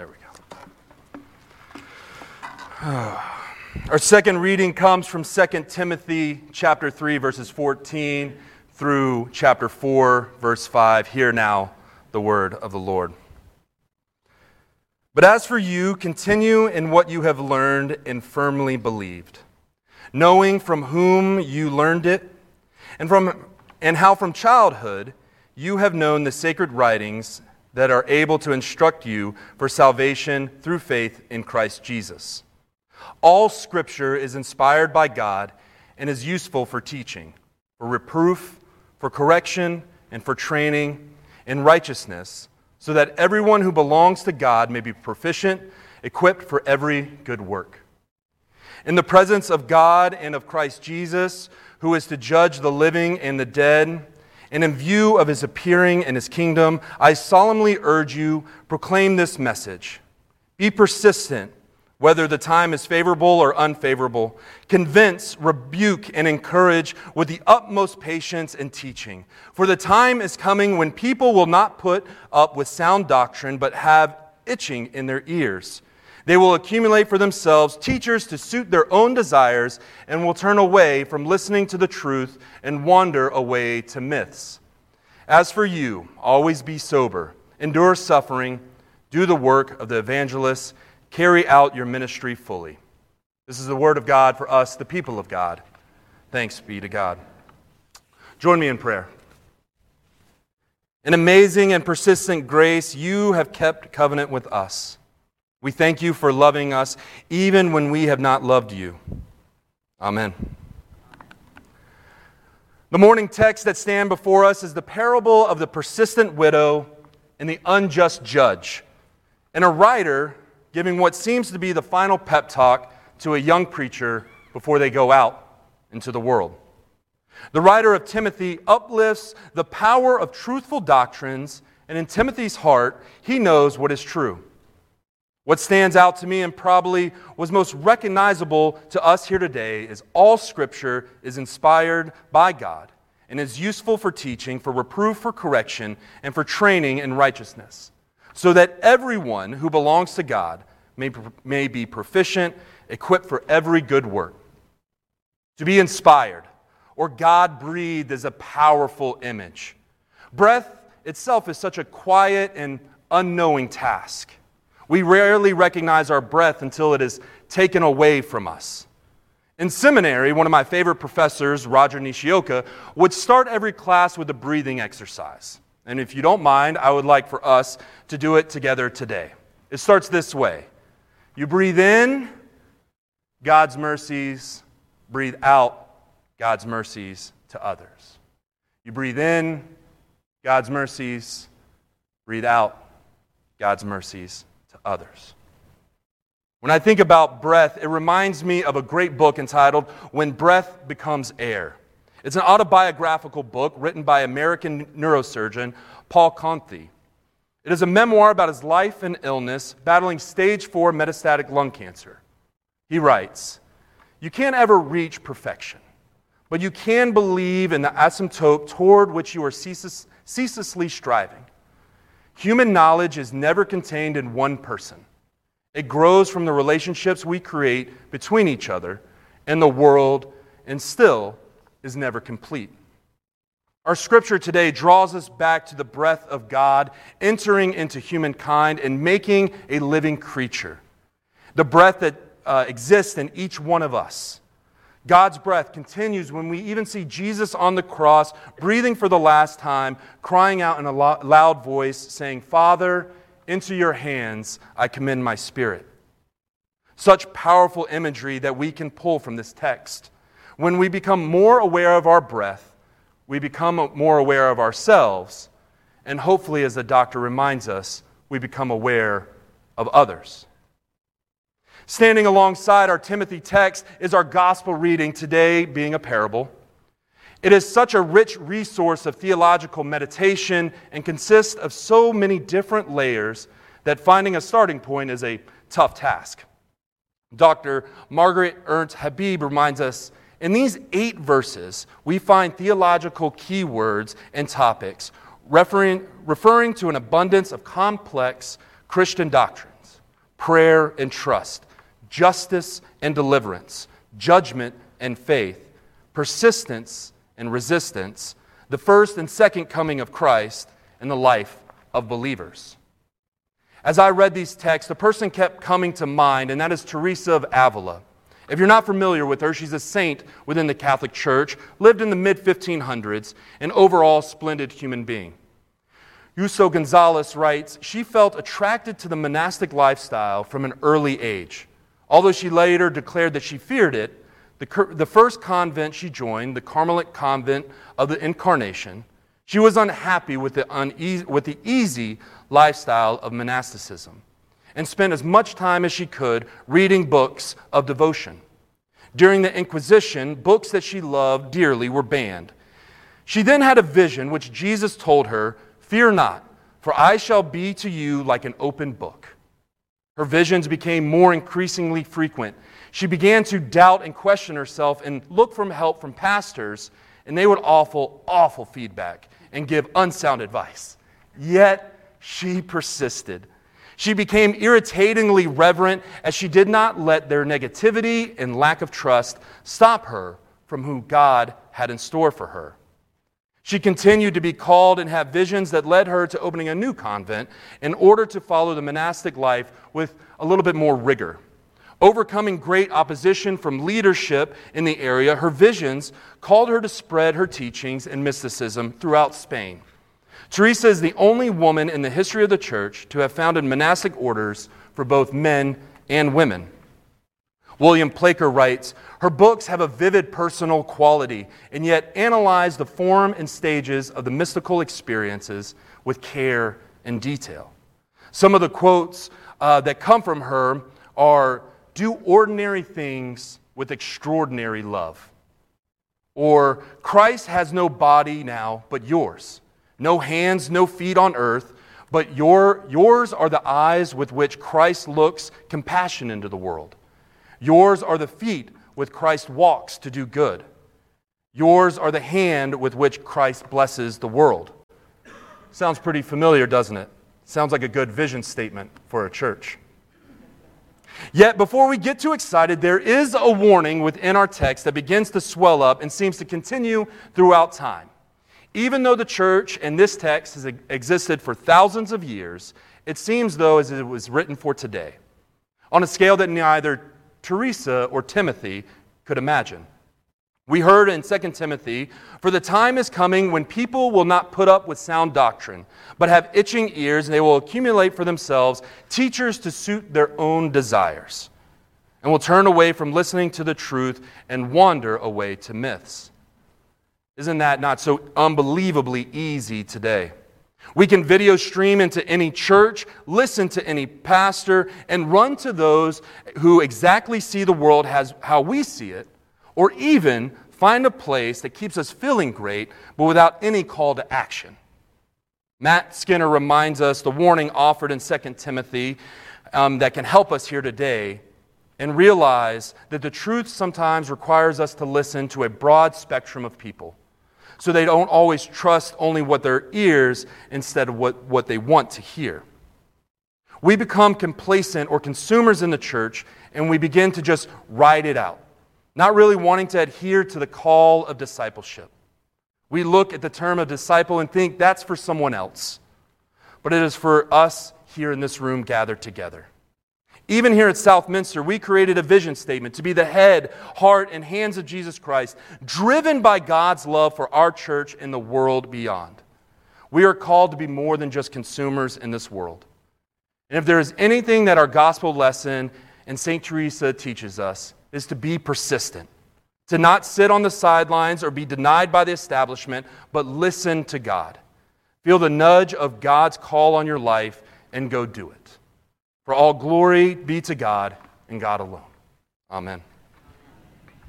There we go. Our second reading comes from 2 Timothy chapter 3 verses 14 through chapter 4 verse 5. Hear now the word of the Lord. But as for you, continue in what you have learned and firmly believed, knowing from whom you learned it, and from and how from childhood you have known the sacred writings that are able to instruct you for salvation through faith in Christ Jesus. All scripture is inspired by God and is useful for teaching, for reproof, for correction, and for training in righteousness, so that everyone who belongs to God may be proficient, equipped for every good work. In the presence of God and of Christ Jesus, who is to judge the living and the dead, and in view of his appearing in his kingdom, I solemnly urge you, proclaim this message. Be persistent, whether the time is favorable or unfavorable. Convince, rebuke, and encourage with the utmost patience and teaching. For the time is coming when people will not put up with sound doctrine, but have itching in their ears. They will accumulate for themselves teachers to suit their own desires and will turn away from listening to the truth and wander away to myths. As for you, always be sober, endure suffering, do the work of the evangelist, carry out your ministry fully. This is the word of God for us, the people of God. Thanks be to God. Join me in prayer. In amazing and persistent grace, you have kept covenant with us. We thank you for loving us even when we have not loved you. Amen. The morning text that stand before us is the parable of the persistent widow and the unjust judge, and a writer giving what seems to be the final pep talk to a young preacher before they go out into the world. The writer of Timothy uplifts the power of truthful doctrines, and in Timothy's heart, he knows what is true. What stands out to me and probably was most recognizable to us here today is all Scripture is inspired by God and is useful for teaching, for reproof, for correction, and for training in righteousness, so that everyone who belongs to God may, may be proficient, equipped for every good work. To be inspired or God breathed is a powerful image. Breath itself is such a quiet and unknowing task. We rarely recognize our breath until it is taken away from us. In seminary, one of my favorite professors, Roger Nishioka, would start every class with a breathing exercise. And if you don't mind, I would like for us to do it together today. It starts this way You breathe in, God's mercies, breathe out, God's mercies to others. You breathe in, God's mercies, breathe out, God's mercies others. When I think about breath, it reminds me of a great book entitled When Breath Becomes Air. It's an autobiographical book written by American neurosurgeon Paul Kalanithi. It is a memoir about his life and illness battling stage 4 metastatic lung cancer. He writes, You can't ever reach perfection, but you can believe in the asymptote toward which you are ceaseless, ceaselessly striving. Human knowledge is never contained in one person. It grows from the relationships we create between each other and the world, and still is never complete. Our scripture today draws us back to the breath of God entering into humankind and making a living creature. The breath that uh, exists in each one of us. God's breath continues when we even see Jesus on the cross, breathing for the last time, crying out in a loud voice, saying, Father, into your hands I commend my spirit. Such powerful imagery that we can pull from this text. When we become more aware of our breath, we become more aware of ourselves, and hopefully, as the doctor reminds us, we become aware of others. Standing alongside our Timothy text is our gospel reading, today being a parable. It is such a rich resource of theological meditation and consists of so many different layers that finding a starting point is a tough task. Dr. Margaret Ernst Habib reminds us in these eight verses, we find theological keywords and topics referring, referring to an abundance of complex Christian doctrines. prayer and trust, justice and deliverance, judgment and faith, persistence and resistance, the first and second coming of Christ, and the life of believers. As I read these texts, a person kept coming to mind, and that is Teresa of Avila. If you're not familiar with her, she's a saint within the Catholic Church, lived in the mid 1500s, an overall splendid human being. Justo Gonzalez writes, she felt attracted to the monastic lifestyle from an early age. Although she later declared that she feared it, the, the first convent she joined, the Carmelite convent of the Incarnation, she was unhappy with the, with the easy lifestyle of monasticism and spent as much time as she could reading books of devotion. During the Inquisition, books that she loved dearly were banned. She then had a vision which Jesus told her, Fear not, for I shall be to you like an open book. Her visions became more increasingly frequent. She began to doubt and question herself and look for help from pastors, and they would offer awful feedback and give unsound advice. Yet she persisted. She became irritatingly reverent as she did not let their negativity and lack of trust stop her from who God had in store for her. She continued to be called and have visions that led her to opening a new convent in order to follow the monastic life with a little bit more rigor. Overcoming great opposition from leadership in the area, her visions called her to spread her teachings and mysticism throughout Spain. Teresa is the only woman in the history of the church to have founded monastic orders for both men and women. William Placher writes Her books have a vivid personal quality and yet analyze the form and stages of the mystical experiences with care and detail. Some of the quotes uh, that come from her are do ordinary things with extraordinary love. Or, Christ has no body now but yours, no hands, no feet on earth, but your, yours are the eyes with which Christ looks compassion into the world. Yours are the feet with Christ walks to do good. Yours are the hand with which Christ blesses the world. Sounds pretty familiar, doesn't it? Sounds like a good vision statement for a church. Yet, before we get too excited, there is a warning within our text that begins to swell up and seems to continue throughout time. Even though the church in this text has existed for thousands of years, it seems though as it was written for today, on a scale that neither Teresa or Timothy could imagine. We heard in 2 Timothy, For the time is coming when people will not put up with sound doctrine, but have itching ears, and they will accumulate for themselves teachers to suit their own desires, and will turn away from listening to the truth and wander away to myths. Isn't that not so unbelievably easy today? We can video stream into any church, listen to any pastor, and run to those who exactly see the world as how we see it or even find a place that keeps us feeling great, but without any call to action. Matt Skinner reminds us the warning offered in 2 Timothy um, that can help us here today and realize that the truth sometimes requires us to listen to a broad spectrum of people so they don't always trust only what their ears instead of what, what they want to hear. We become complacent or consumers in the church and we begin to just ride it out not really wanting to adhere to the call of discipleship. We look at the term of disciple and think that's for someone else, but it is for us here in this room gathered together. Even here at Southminster, we created a vision statement to be the head, heart, and hands of Jesus Christ, driven by God's love for our church and the world beyond. We are called to be more than just consumers in this world. And if there is anything that our gospel lesson and St. Teresa teaches us, is to be persistent, to not sit on the sidelines or be denied by the establishment, but listen to God. Feel the nudge of God's call on your life and go do it. For all glory be to God and God alone. Amen.